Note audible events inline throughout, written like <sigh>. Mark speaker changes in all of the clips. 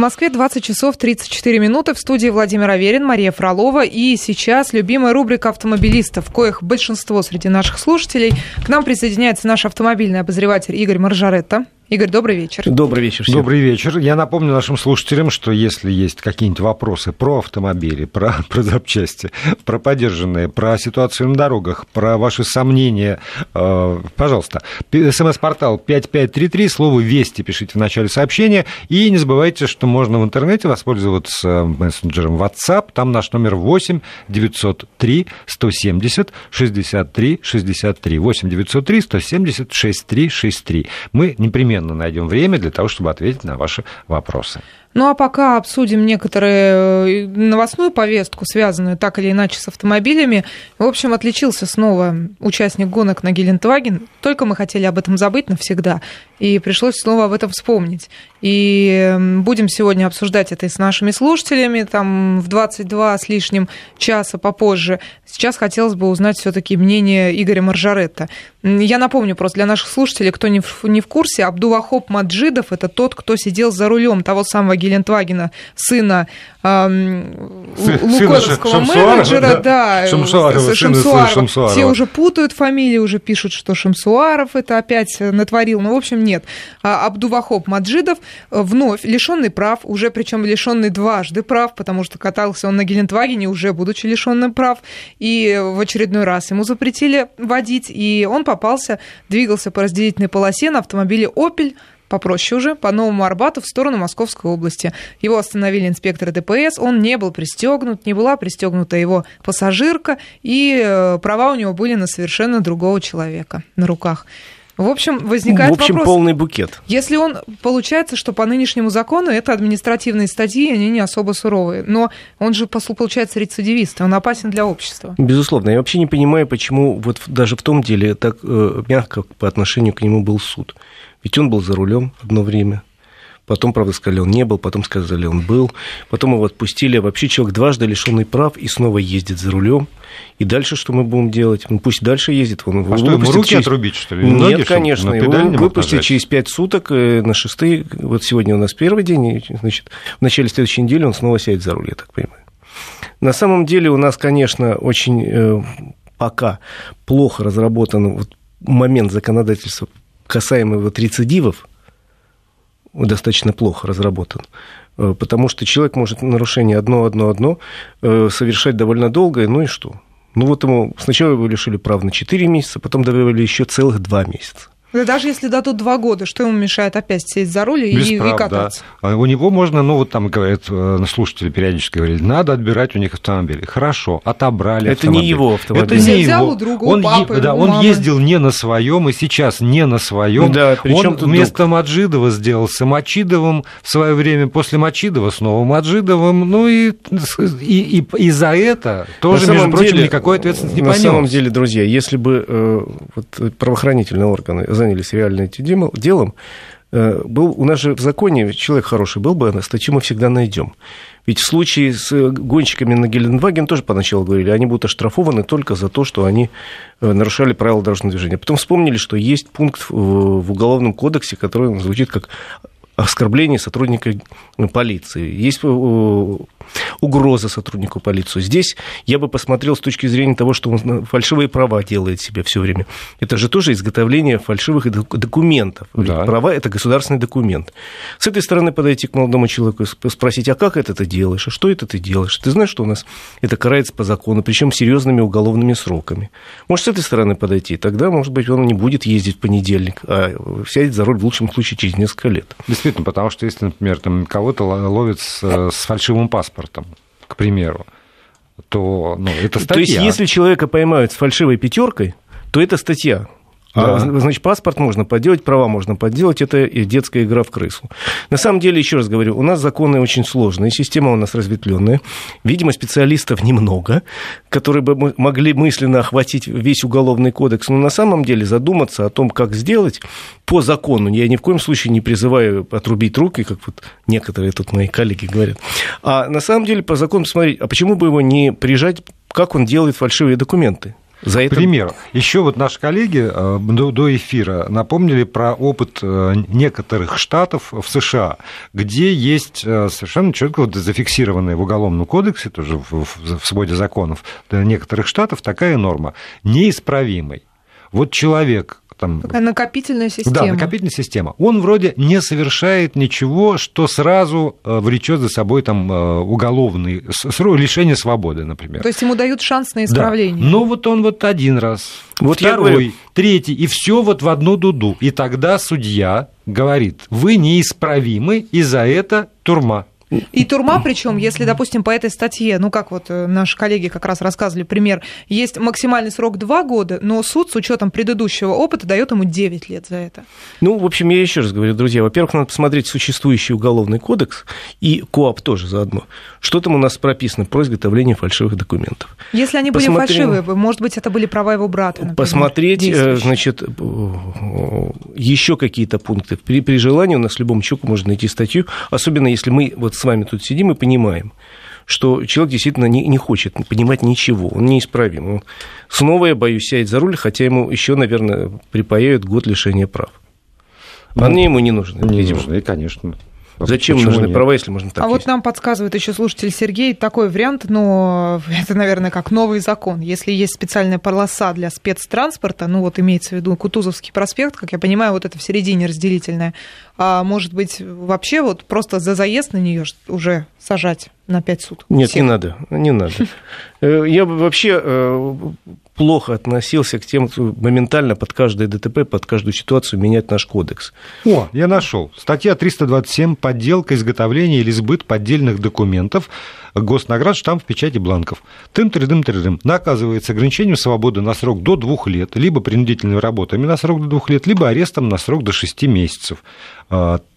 Speaker 1: Москве 20 часов 34 минуты. В студии Владимир Аверин, Мария Фролова. И сейчас любимая рубрика автомобилистов, коих большинство среди наших слушателей. К нам присоединяется наш автомобильный обозреватель Игорь Маржаретта. Игорь, добрый вечер.
Speaker 2: Добрый вечер
Speaker 3: всем. Добрый вечер. Я напомню нашим слушателям, что если есть какие-нибудь вопросы про автомобили, про, <laughs> про запчасти, про поддержанные, про ситуацию на дорогах, про ваши сомнения, э, пожалуйста, смс-портал 5533, слово «Вести» пишите в начале сообщения. И не забывайте, что можно в интернете воспользоваться мессенджером WhatsApp. Там наш номер 8 903 170 63 63. 8 903 170 63 63. Мы непременно непременно найдем время для того, чтобы ответить на ваши вопросы.
Speaker 1: Ну а пока обсудим некоторые э, новостную повестку, связанную так или иначе с автомобилями. В общем, отличился снова участник гонок на Гелендваген. Только мы хотели об этом забыть навсегда, и пришлось снова об этом вспомнить. И будем сегодня обсуждать это и с нашими слушателями, там в 22 с лишним часа попозже. Сейчас хотелось бы узнать все таки мнение Игоря Маржаретта. Я напомню просто для наших слушателей, кто не в, не в курсе, Абдувахоп Маджидов – это тот, кто сидел за рулем того самого Гелендвагена, сына эм, лукойловского менеджера, да,
Speaker 3: Шамсуарова,
Speaker 1: Шамсуарова. Шамсуарова. Все уже путают фамилии, уже пишут, что Шамсуаров это опять натворил. Ну, в общем, нет. А Абдувахоп Маджидов вновь лишенный прав, уже причем лишенный дважды прав, потому что катался он на Гелендвагене, уже будучи лишенным прав, и в очередной раз ему запретили водить, и он попался, двигался по разделительной полосе на автомобиле Opel попроще уже, по Новому Арбату в сторону Московской области. Его остановили инспекторы ДПС, он не был пристегнут, не была пристегнута его пассажирка, и э, права у него были на совершенно другого человека на руках. В общем, возникает
Speaker 2: В общем,
Speaker 1: вопрос,
Speaker 2: полный букет.
Speaker 1: Если он, получается, что по нынешнему закону это административные статьи, они не особо суровые, но он же, получается, рецидивист, он опасен для общества.
Speaker 2: Безусловно. Я вообще не понимаю, почему вот даже в том деле так э, мягко по отношению к нему был суд. Ведь он был за рулем одно время. Потом, правда, сказали, он не был, потом сказали, он был. Потом его отпустили. А вообще человек дважды лишенный прав и снова ездит за рулем. И дальше что мы будем делать? Ну, пусть дальше ездит.
Speaker 3: Он а что, ему руки через... отрубить, что ли?
Speaker 2: Нет, Ноги, конечно. Его выпустят через пять суток э, на шестые. Вот сегодня у нас первый день. Значит, в начале следующей недели он снова сядет за руль, я так понимаю. На самом деле у нас, конечно, очень э, пока плохо разработан вот момент законодательства касаемо вот рецидивов, достаточно плохо разработан. Э, потому что человек может нарушение одно-одно-одно э, совершать довольно долго, ну и что? Ну вот ему сначала его лишили прав на 4 месяца, потом добавили еще целых 2 месяца.
Speaker 1: Да даже если дадут два года, что ему мешает опять сесть за руль и, прав, и кататься?
Speaker 3: Да. У него можно, ну вот там говорят, э, слушатели периодически говорили, надо отбирать у них автомобили. Хорошо, отобрали
Speaker 2: Это автомобиль. не его автомобиль.
Speaker 1: Это не взял его. у друга,
Speaker 3: он,
Speaker 1: у папы,
Speaker 3: да,
Speaker 1: у
Speaker 3: он ездил не на своем и сейчас не на своем.
Speaker 2: Да,
Speaker 3: он вместо друг? Маджидова сделался Мачидовым в свое время, после Мачидова снова Маджидовым. Ну и, и, и, и за это тоже, между прочим, деле, никакой ответственности не
Speaker 2: На
Speaker 3: понес.
Speaker 2: самом деле, друзья, если бы э, вот, правоохранительные органы занялись реально этим делом, э, был, у нас же в законе человек хороший был бы, статью мы всегда найдем. Ведь в случае с гонщиками на Гелендваген тоже поначалу говорили, они будут оштрафованы только за то, что они э, нарушали правила дорожного движения. Потом вспомнили, что есть пункт в Уголовном кодексе, который звучит как оскорбление сотрудника полиции. Есть э, угроза сотруднику полиции. Здесь я бы посмотрел с точки зрения того, что он фальшивые права делает себе все время. Это же тоже изготовление фальшивых документов. Да. Права – это государственный документ. С этой стороны подойти к молодому человеку и спросить, а как это ты делаешь, а что это ты делаешь? Ты знаешь, что у нас это карается по закону, причем серьезными уголовными сроками. Может, с этой стороны подойти, тогда, может быть, он не будет ездить в понедельник, а сядет за руль в лучшем случае через несколько лет.
Speaker 3: Действительно, потому что если, например, там кого-то ловят с, с фальшивым паспортом, к примеру, то ну, это статья.
Speaker 2: То есть, если человека поймают с фальшивой пятеркой, то это статья. А, да. значит, паспорт можно подделать, права можно подделать, это детская игра в крысу. На самом деле, еще раз говорю, у нас законы очень сложные, система у нас разветвленная. Видимо, специалистов немного, которые бы могли мысленно охватить весь уголовный кодекс. Но на самом деле задуматься о том, как сделать по закону. Я ни в коем случае не призываю отрубить руки, как вот некоторые тут мои коллеги говорят. А на самом деле по закону посмотреть, а почему бы его не прижать, как он делает фальшивые документы? За это...
Speaker 3: К примеру, еще вот наши коллеги э, до, эфира напомнили про опыт э, некоторых штатов в США, где есть э, совершенно четко вот зафиксированная в Уголовном кодексе, тоже в, в своде законов некоторых штатов такая норма неисправимый. Вот человек
Speaker 1: там... Такая накопительная система.
Speaker 3: Да, накопительная система. Он вроде не совершает ничего, что сразу э, влечет за собой там э, уголовный лишение свободы, например.
Speaker 1: То есть ему дают шанс на исправление.
Speaker 3: Да. Но вот он вот один раз, вот второй, третий, и все вот в одну дуду. И тогда судья говорит, вы неисправимы, и за это турма.
Speaker 1: И турма, причем, если, допустим, по этой статье, ну как вот э, наши коллеги как раз рассказывали пример, есть максимальный срок 2 года, но суд с учетом предыдущего опыта дает ему 9 лет за это.
Speaker 2: Ну, в общем, я еще раз говорю, друзья, во-первых, надо посмотреть существующий уголовный кодекс и КОАП тоже заодно. Что там у нас прописано про изготовление фальшивых документов?
Speaker 1: Если они Посмотрим... были фальшивые, может быть, это были права его брата. Например,
Speaker 2: Посмотреть, э, значит, еще какие-то пункты. При, при желании у нас любому человеку можно найти статью, особенно если мы вот с вами тут сидим и понимаем, что человек действительно не, не хочет понимать ничего, он неисправим. Он снова, я боюсь, сядет за руль, хотя ему еще, наверное, припаяют год лишения прав. Ну, Они ему не нужны.
Speaker 3: Не видимо. нужны, конечно.
Speaker 2: А Зачем Почему нужны нет? права, если можно так
Speaker 1: А есть? вот нам подсказывает еще слушатель Сергей такой вариант, но <laughs> это, наверное, как новый закон. Если есть специальная полоса для спецтранспорта, ну вот имеется в виду Кутузовский проспект, как я понимаю, вот это в середине разделительная, а может быть вообще вот просто за заезд на нее уже сажать на 5 суток?
Speaker 2: Нет, всех? не надо, не надо. Э, я вообще э, плохо относился к тем, кто моментально под каждое ДТП, под каждую ситуацию менять наш кодекс.
Speaker 3: О, я нашел. Статья 327 «Подделка, изготовление или сбыт поддельных документов, госнаград, штамп в печати бланков». Тым-тридым-тридым. Наказывается ограничением свободы на срок до двух лет, либо принудительными работами на срок до двух лет, либо арестом на срок до шести месяцев.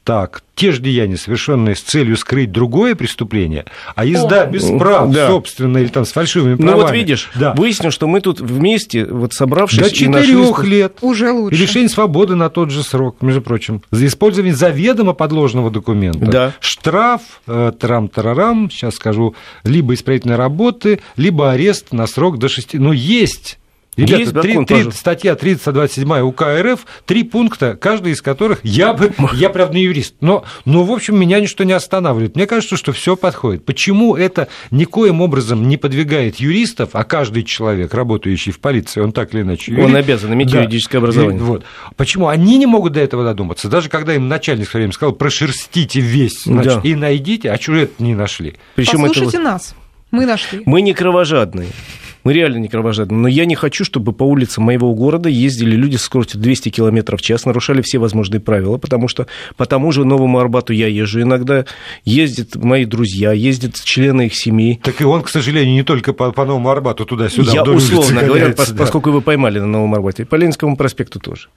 Speaker 3: Так, те же деяния, совершенные с целью скрыть другое преступление, а езда О, без прав, да. собственно, или там с фальшивыми правами.
Speaker 2: Ну вот видишь, да. выяснилось, что мы тут вместе, вот собравшись... До
Speaker 3: четырех нашли... лет. Уже лучше. И лишение свободы на тот же срок, между прочим. За использование заведомо подложного документа.
Speaker 2: Да.
Speaker 3: Штраф, э, трам-тарарам, сейчас скажу, либо исправительной работы, либо арест на срок до шести... Ну, есть Ребята, Есть 3, 3, статья 327 УК РФ, три пункта, каждый из которых я бы, я правда не юрист, но, но, в общем, меня ничто не останавливает. Мне кажется, что все подходит. Почему это никоим образом не подвигает юристов, а каждый человек, работающий в полиции, он так или иначе
Speaker 2: юрист, Он обязан иметь да, юридическое образование.
Speaker 3: Вот. Почему они не могут до этого додуматься? Даже когда им начальник в свое время сказал, прошерстите весь, значит, да. и найдите, а чего это не нашли?
Speaker 1: Причем Послушайте это... нас. Мы нашли.
Speaker 2: Мы не кровожадные. Мы реально не кровожадные. Но я не хочу, чтобы по улицам моего города ездили люди с скоростью 200 км в час, нарушали все возможные правила, потому что по тому же Новому Арбату я езжу иногда, ездят мои друзья, ездят члены их семьи.
Speaker 3: Так и он, к сожалению, не только по, по Новому Арбату туда-сюда.
Speaker 2: Я условно говоря, да. поскольку вы поймали на Новом Арбате, по Ленинскому проспекту тоже.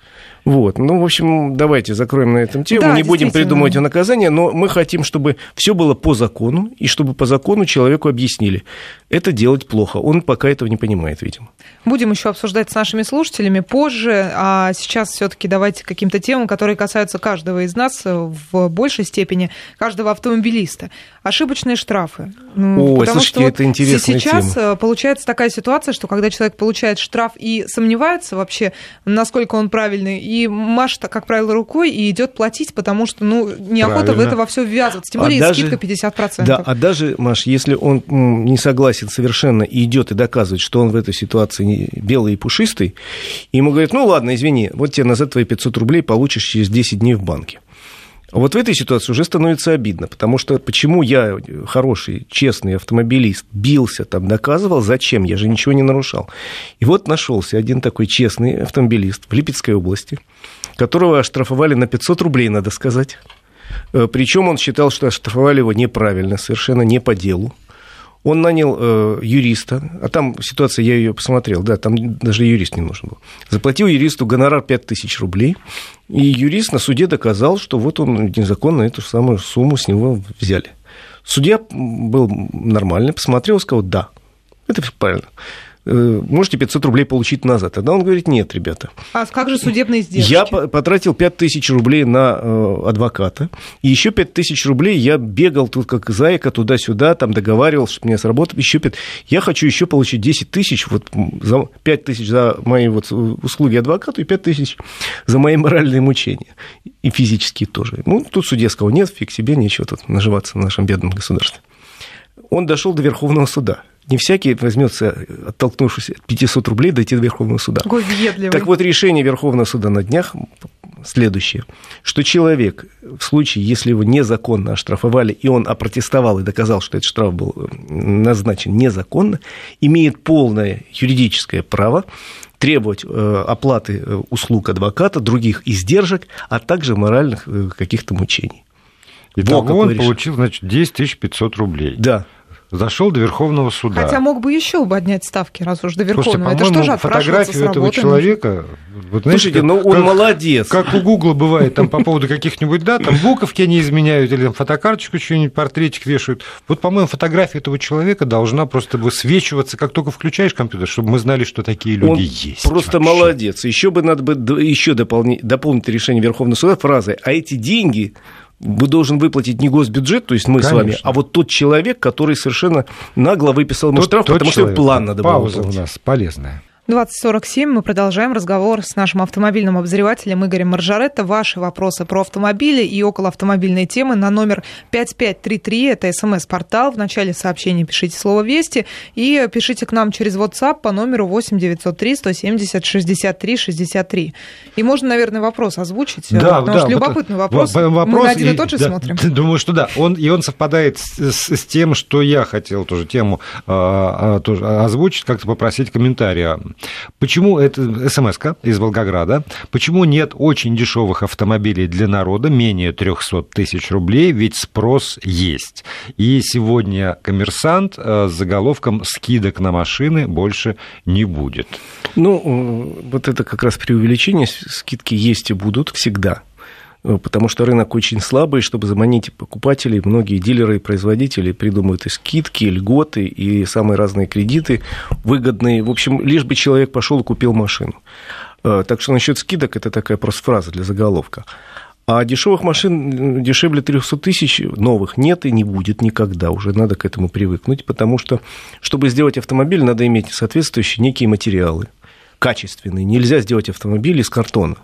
Speaker 2: Вот. Ну, в общем, давайте закроем на этом тему. Да, не будем придумывать наказание, но мы хотим, чтобы все было по закону, и чтобы по закону человеку объяснили. Это делать плохо. Он пока этого не понимает, видимо.
Speaker 1: Будем еще обсуждать с нашими слушателями позже, а сейчас все-таки давайте каким-то темам, которые касаются каждого из нас в большей степени, каждого автомобилиста. Ошибочные штрафы.
Speaker 2: Ой, Потому слушайте, что это интересная
Speaker 1: сейчас
Speaker 2: тема.
Speaker 1: Э, получается такая ситуация, что когда человек получает штраф и сомневается вообще, насколько он правильный, и машет, как правило, рукой и идет платить, потому что ну, неохота Правильно. в это во все ввязываться. Тем более а даже, скидка 50%.
Speaker 2: Да, а даже, Маш, если он не согласен совершенно и идет и доказывает, что он в этой ситуации белый и пушистый, ему говорят, ну ладно, извини, вот тебе назад твои 500 рублей получишь через 10 дней в банке. Вот в этой ситуации уже становится обидно, потому что почему я, хороший, честный автомобилист, бился там, доказывал, зачем, я же ничего не нарушал. И вот нашелся один такой честный автомобилист в Липецкой области, которого оштрафовали на 500 рублей, надо сказать. Э, Причем он считал, что оштрафовали его неправильно, совершенно не по делу. Он нанял э, юриста, а там ситуация, я ее посмотрел, да, там даже юрист не нужен был. Заплатил юристу гонорар 5000 рублей, и юрист на суде доказал, что вот он незаконно эту самую сумму с него взяли. Судья был нормальный, посмотрел, сказал, да, это правильно. Э, можете 500 рублей получить назад. Тогда он говорит, нет, ребята.
Speaker 1: А как же судебные издержки?
Speaker 2: Я потратил 5000 рублей на э, адвоката, и еще 5000 рублей я бегал тут как зайка туда-сюда, там договаривался, чтобы мне сработало еще 5. Я хочу еще получить 10 тысяч, вот за 5 тысяч за мои вот услуги адвокату и 5 тысяч за мои моральные мучения. И физические тоже. Ну, тут судья сказал, нет, фиг себе, нечего тут наживаться в нашем бедном государстве. Он дошел до Верховного суда. Не всякий возьмется, оттолкнувшись от 500 рублей, дойти до Верховного суда.
Speaker 1: Какой въедливый.
Speaker 2: Так вот, решение Верховного суда на днях следующее, что человек в случае, если его незаконно оштрафовали, и он опротестовал и доказал, что этот штраф был назначен незаконно, имеет полное юридическое право требовать э, оплаты э, услуг адвоката, других издержек, а также моральных э, каких-то мучений.
Speaker 3: Итого он получил, значит, 10 500 рублей.
Speaker 2: Да
Speaker 3: зашел до Верховного суда.
Speaker 1: Хотя мог бы еще поднять ставки, раз уж до Верховного.
Speaker 3: Слушайте, Это что же фотографию этого человека...
Speaker 2: Вот, знаете, Слушайте, ну он как, молодец.
Speaker 3: Как у Гугла бывает, там по поводу каких-нибудь дат, там буковки не изменяют, или там фотокарточку что-нибудь, портретик вешают. Вот, по-моему, фотография этого человека должна просто высвечиваться, как только включаешь компьютер, чтобы мы знали, что такие люди
Speaker 2: он
Speaker 3: есть.
Speaker 2: Просто вообще. молодец. Еще бы надо бы еще дополнить, дополнить решение Верховного суда фразой, а эти деньги должен выплатить не госбюджет, то есть мы Конечно. с вами, а вот тот человек, который совершенно нагло выписал ему штраф, потому человек. что план надо
Speaker 3: было Пауза у нас полезная.
Speaker 1: 2047 мы продолжаем разговор с нашим автомобильным обозревателем Игорем Маржаретто. Ваши вопросы про автомобили и около автомобильной темы на номер 5533. Это смс-портал. В начале сообщения пишите слово «Вести» и пишите к нам через WhatsApp по номеру 8903 170 63 63. И можно, наверное, вопрос озвучить.
Speaker 3: Да,
Speaker 1: потому
Speaker 3: да,
Speaker 1: что любопытный вопрос.
Speaker 3: вопрос. Мы
Speaker 1: на один и тот же да, смотрим. <laughs>
Speaker 3: Думаю, что да. Он, и он совпадает с, с тем, что я хотел тоже тему а, а, тоже озвучить, как-то попросить комментария. Почему это смс из Волгограда? Почему нет очень дешевых автомобилей для народа, менее 300 тысяч рублей, ведь спрос есть. И сегодня коммерсант э, с заголовком «Скидок на машины больше не будет».
Speaker 2: Ну, э, вот это как раз преувеличение. Скидки есть и будут всегда потому что рынок очень слабый, чтобы заманить покупателей, многие дилеры и производители придумывают и скидки, и льготы, и самые разные кредиты выгодные. В общем, лишь бы человек пошел и купил машину. Э, так что насчет скидок это такая просто фраза для заголовка. А дешевых машин дешевле 300 тысяч новых нет и не будет никогда. Уже надо к этому привыкнуть, потому что, чтобы сделать автомобиль, надо иметь соответствующие некие материалы качественные. Нельзя сделать автомобиль из картона.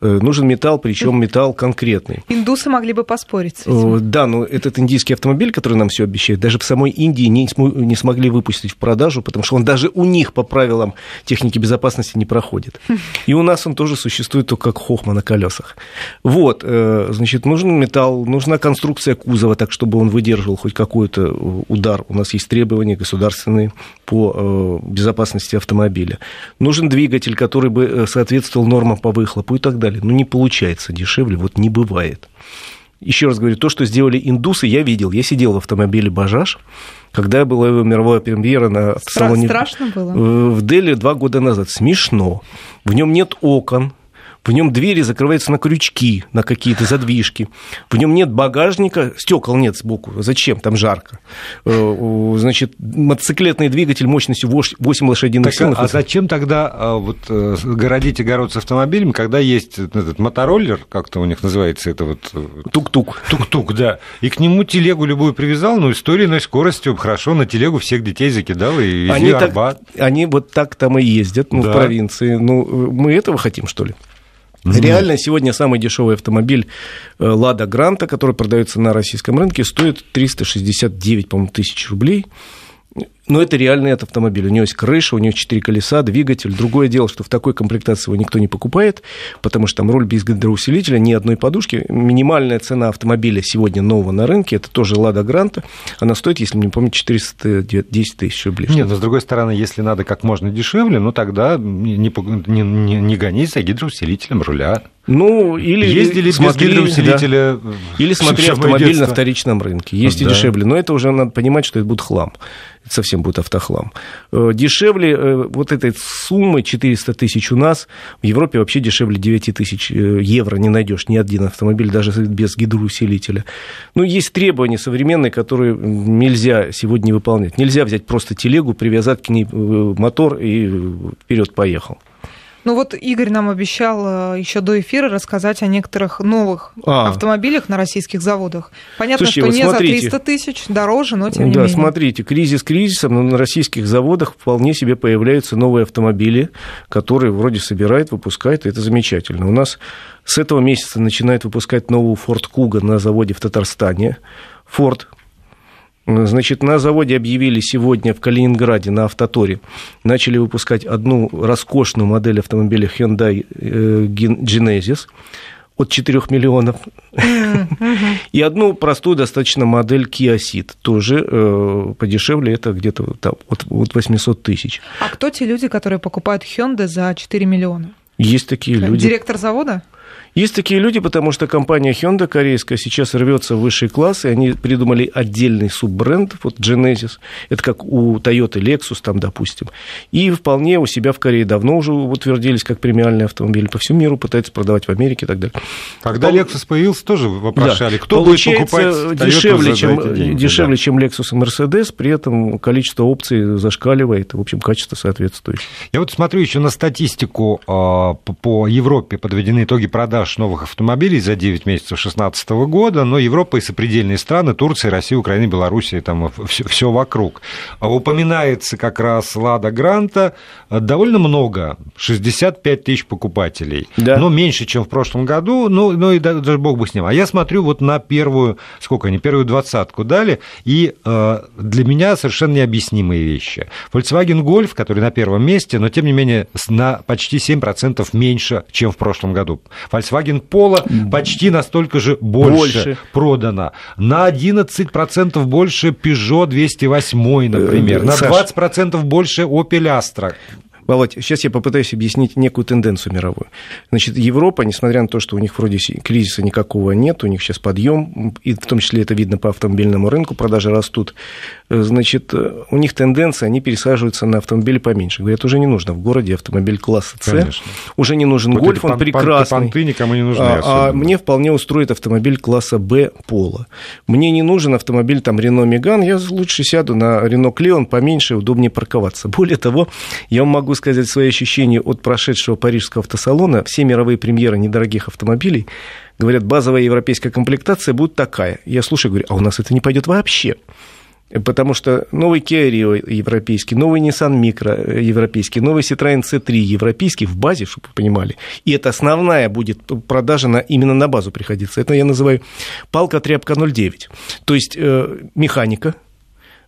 Speaker 2: Э, нужен металл, причем металл конкретный.
Speaker 1: Индусы могли бы поспорить с этим.
Speaker 2: Э, да, но этот индийский автомобиль, который нам все обещает, даже в самой Индии не, не смогли выпустить в продажу, потому что он даже у них по правилам техники безопасности не проходит. <laughs> И у нас он тоже существует только как хохма на колесах. Вот, э, значит, нужен металл, нужна конструкция кузова, так чтобы он выдерживал хоть какой-то удар. У нас есть требования государственные по безопасности автомобиля. Нужен двигатель, который бы соответствовал нормам по выхлопу и так далее далее. Ну, не получается дешевле, вот не бывает. Еще раз говорю, то, что сделали индусы, я видел. Я сидел в автомобиле «Бажаж», когда была его мировая премьера на
Speaker 1: Стра- салоне... Страшно было?
Speaker 2: В Дели два года назад. Смешно. В нем нет окон, в нем двери закрываются на крючки, на какие-то задвижки, в нем нет багажника, стекол нет сбоку. Зачем? Там жарко. Э, значит, мотоциклетный двигатель мощностью 8 лошадиных сил.
Speaker 3: А зачем тогда а, вот, э, городить огород с автомобилем, когда есть этот мотороллер, как-то у них называется это вот... Э,
Speaker 2: тук-тук.
Speaker 3: Тук-тук, да. И к нему телегу любую привязал, ну, история скоростью, хорошо, на телегу всех детей закидал и везли
Speaker 2: они Арбат. Так, они вот так там и ездят, ну, да. в провинции. Ну, мы этого хотим, что ли? Mm-hmm. Реально сегодня самый дешевый автомобиль э, Лада Гранта, который продается на российском рынке, стоит 369, по-моему, тысяч рублей. Но это реальный этот автомобиль. У него есть крыша, у него четыре колеса, двигатель. Другое дело, что в такой комплектации его никто не покупает, потому что там руль без гидроусилителя, ни одной подушки. Минимальная цена автомобиля сегодня нового на рынке, это тоже Лада Гранта. Она стоит, если не помню, 410 тысяч рублей.
Speaker 3: Нет, но с другой стороны, если надо как можно дешевле, ну тогда не, не, не, не гонись за гидроусилителем руля.
Speaker 2: Ну, или
Speaker 3: ездили смотри, без гидроусилителя.
Speaker 2: Да. Или смотри автомобиль детство. на вторичном рынке. Есть да. и дешевле. Но это уже надо понимать, что это будет хлам. Это совсем совсем будет автохлам. Э, дешевле э, вот этой суммы 400 тысяч у нас, в Европе вообще дешевле 9 тысяч э, евро не найдешь ни один автомобиль, даже без гидроусилителя. Ну, есть требования современные, которые нельзя сегодня выполнять. Нельзя взять просто телегу, привязать к ней мотор и вперед поехал.
Speaker 1: Ну вот Игорь нам обещал э, еще до эфира рассказать о некоторых новых а. автомобилях на российских заводах. Понятно, Слушайте, что не смотрите. за 300 тысяч, дороже, но тем да, не менее.
Speaker 2: Да, смотрите, кризис кризисом, но на российских заводах вполне себе появляются новые автомобили, которые вроде собирают, выпускают, и это замечательно. У нас с этого месяца начинает выпускать новую Ford Kuga на заводе в Татарстане. Ford Значит, на заводе объявили сегодня в Калининграде на Автоторе, начали выпускать одну роскошную модель автомобиля Hyundai э, Genesis от 4 миллионов. И одну простую достаточно модель Kia Ceed, тоже э, подешевле, это где-то там, от, от 800 тысяч.
Speaker 1: А кто те люди, которые покупают Hyundai за 4 миллиона?
Speaker 2: Есть такие люди.
Speaker 1: Директор завода?
Speaker 2: Есть такие люди, потому что компания Hyundai корейская сейчас рвется в высший класс, и они придумали отдельный суббренд, вот Genesis, это как у Toyota Lexus там, допустим, и вполне у себя в Корее давно уже утвердились как премиальные автомобили, по всему миру пытаются продавать в Америке и так далее.
Speaker 3: Когда Пол... Lexus появился, тоже вопрошали, да. кто Получается, будет покупать Toyota
Speaker 2: дешевле, чем, деньги, дешевле, да. чем Lexus и Mercedes, при этом количество опций зашкаливает, в общем, качество соответствует.
Speaker 3: Я вот смотрю еще на статистику а, по Европе, подведены итоги продаж продаж новых автомобилей за 9 месяцев 2016 года, но Европа и сопредельные страны, Турция, Россия, Украина, Белоруссия, там все, все вокруг. Упоминается как раз Лада Гранта, довольно много, 65 тысяч покупателей, да. но меньше, чем в прошлом году, ну, ну и даже бог бы с ним. А я смотрю вот на первую, сколько они, первую двадцатку дали, и э, для меня совершенно необъяснимые вещи. Volkswagen Golf, который на первом месте, но тем не менее на почти 7% меньше, чем в прошлом году. Volkswagen Polo почти настолько же больше, больше. продано. На 11% больше Peugeot 208, например. Э, на 20% больше Opel Astra.
Speaker 2: Володь, сейчас я попытаюсь объяснить некую тенденцию мировую. Значит, Европа, несмотря на то, что у них вроде кризиса никакого нет, у них сейчас подъем, и в том числе это видно по автомобильному рынку, продажи растут, э, значит, э, у них тенденция, они пересаживаются на автомобили поменьше. Говорят, уже не нужно в городе автомобиль класса С, уже не нужен вот гольф, он прекрасный.
Speaker 3: Понты никому не нужны
Speaker 2: а, а мне вполне устроит автомобиль класса Б пола. Мне не нужен автомобиль там Рено Меган, я лучше сяду на Рено Клеон, поменьше, удобнее парковаться. Более того, я могу сказать свои ощущения от прошедшего парижского автосалона. Все мировые премьеры недорогих автомобилей говорят, базовая европейская комплектация будет такая. Я слушаю, говорю, а у нас это не пойдет вообще. Потому что новый Kia Rio европейский, новый Nissan Micro европейский, новый Citroёn C3 европейский в базе, чтобы вы понимали. И это основная будет продажа на, именно на базу приходиться. Это я называю палка-тряпка 0,9. То есть э, механика,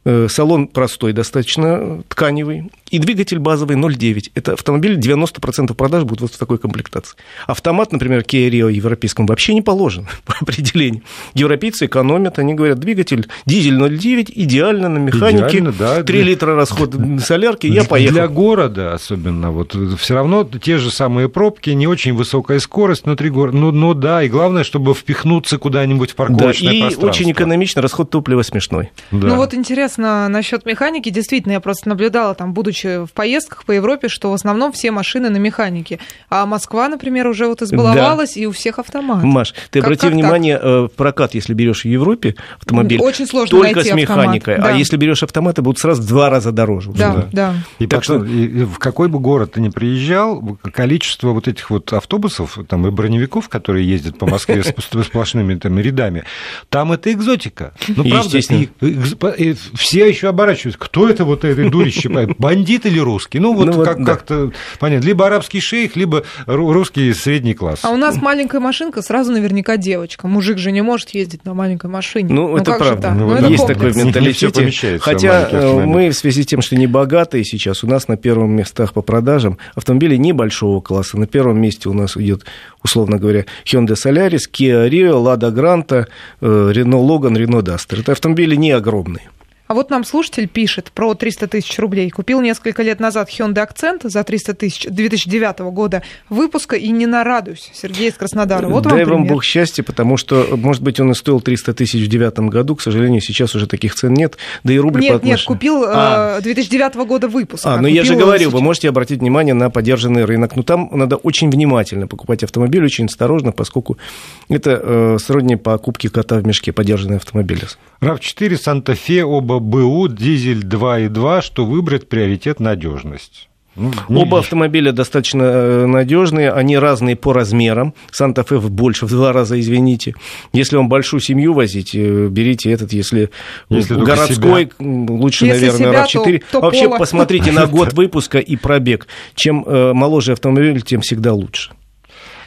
Speaker 2: э, салон простой достаточно, тканевый, и двигатель базовый 0,9. Это автомобиль 90% продаж будут вот в такой комплектации. Автомат, например, Kia Rio европейском вообще не положен <laughs> по определению. Европейцы экономят, они говорят, двигатель дизель 0,9 идеально на механике, идеально, да, 3 литра расход солярки, я поехал.
Speaker 3: Для города особенно, вот все равно те же самые пробки, не очень высокая скорость внутри города, ну, ну да, и главное, чтобы впихнуться куда-нибудь в парковочное да,
Speaker 2: и очень экономично, расход топлива смешной.
Speaker 1: Да. Ну вот интересно, насчет механики, действительно, я просто наблюдала там, будучи будучи в поездках по Европе, что в основном все машины на механике. А Москва, например, уже вот избаловалась, да. и у всех автомат.
Speaker 2: Маш, ты как, обрати как внимание, так? Э, прокат, если берешь в Европе автомобиль, Очень сложно только с механикой. А да. А если берешь автоматы, будут сразу в два раза дороже.
Speaker 1: Да, да. да.
Speaker 3: И так что и в какой бы город ты ни приезжал, количество вот этих вот автобусов там, и броневиков, которые ездят по Москве с сплошными там, рядами, там это экзотика. Ну, правда, и, и, все еще оборачиваются. Кто это вот эти дурище? Бандит бандит или русский? Ну, вот, ну, вот как, да. как-то понятно. Либо арабский шейх, либо русский средний класс.
Speaker 1: А у нас маленькая машинка, сразу наверняка девочка. Мужик же не может ездить на маленькой машине.
Speaker 2: Ну, ну это правда. Ну, ну, это есть такой менталитет. Хотя э, мы в связи с тем, что не богатые сейчас, у нас на первом местах по продажам автомобили небольшого класса. На первом месте у нас идет, условно говоря, Hyundai Solaris, Kia Rio, Lada Granta, э, Renault Logan, Renault Duster. Это автомобили не огромные.
Speaker 1: А вот нам слушатель пишет про 300 тысяч рублей. Купил несколько лет назад Hyundai Accent за 300 тысяч 2009 года выпуска и не нарадуюсь. Сергей из Краснодара. Вот
Speaker 2: Дай
Speaker 1: вам,
Speaker 2: вам. Бог счастья, потому что, может быть, он и стоил 300 тысяч в девятом году. К сожалению, сейчас уже таких цен нет. Да и рубль по
Speaker 1: Нет, нет, купил
Speaker 2: А.
Speaker 1: э, 2009 года выпуска.
Speaker 2: А, ну я же
Speaker 1: сейчас.
Speaker 2: вы можете обратить внимание на поддержанный рынок. Но там надо очень внимательно покупать автомобиль, очень осторожно, поскольку это э, сродни покупке кота в мешке, поддержанный автомобиль.
Speaker 3: RAV4, Санта-Фе, оба БУ, дизель 2.2, что выбрать приоритет надежность. Ну,
Speaker 2: Оба
Speaker 3: вижу.
Speaker 2: автомобиля достаточно надежные, они разные по размерам. Санта-Фе больше, в два раза, извините. Если вам большую семью возить, э, берите этот, если,
Speaker 3: Если
Speaker 2: городской,
Speaker 3: себя.
Speaker 2: лучше,
Speaker 1: Если
Speaker 2: наверное,
Speaker 1: себя,
Speaker 2: RAV4.
Speaker 1: то- то
Speaker 2: Вообще,
Speaker 1: Polo.
Speaker 2: посмотрите на год выпуска и пробег. Чем э, моложе автомобиль, тем всегда лучше.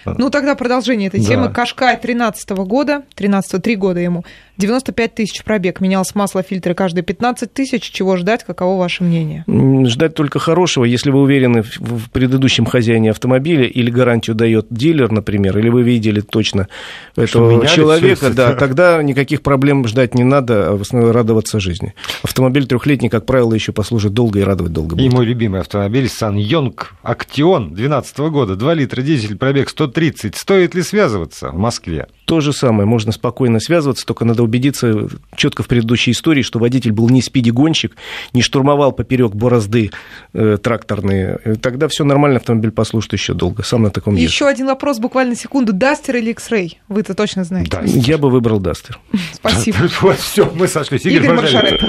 Speaker 1: Ну, тогда продолжение этой
Speaker 3: Да.
Speaker 1: темы. Кашкай 13 года, 13 три года ему, 95 тысяч пробег. Менялось масло, фильтры каждые 15 тысяч. Чего ждать? Каково ваше мнение?
Speaker 2: Ждать только хорошего, если вы уверены в- предыдущем хозяине автомобиля или гарантию дает дилер, например, или вы видели точно этого человека, да,
Speaker 3: это.
Speaker 2: тогда никаких проблем ждать не надо, а в основном радоваться жизни. Автомобиль трехлетний, как правило, еще послужит долго и радовать долго
Speaker 3: И
Speaker 2: будет.
Speaker 3: мой любимый автомобиль Сан Йонг Актион 12 года, 2 литра дизель, пробег 130. Стоит ли связываться в Москве?
Speaker 2: То же самое, можно спокойно связываться, только надо убедиться четко в предыдущей истории, что водитель был не спиди-гонщик, не штурмовал поперек борозды э, тракторные. Тогда все нормально, автомобиль послужит еще долго. Сам на таком езжу.
Speaker 1: Еще один вопрос, буквально секунду. Дастер или X-Ray? Вы-то точно знаете.
Speaker 3: Да.
Speaker 2: Я бы выбрал Дастер.
Speaker 1: Спасибо. <laughs>
Speaker 3: Вот все, мы сошлись. Игорь,
Speaker 1: Игорь. Маршарет.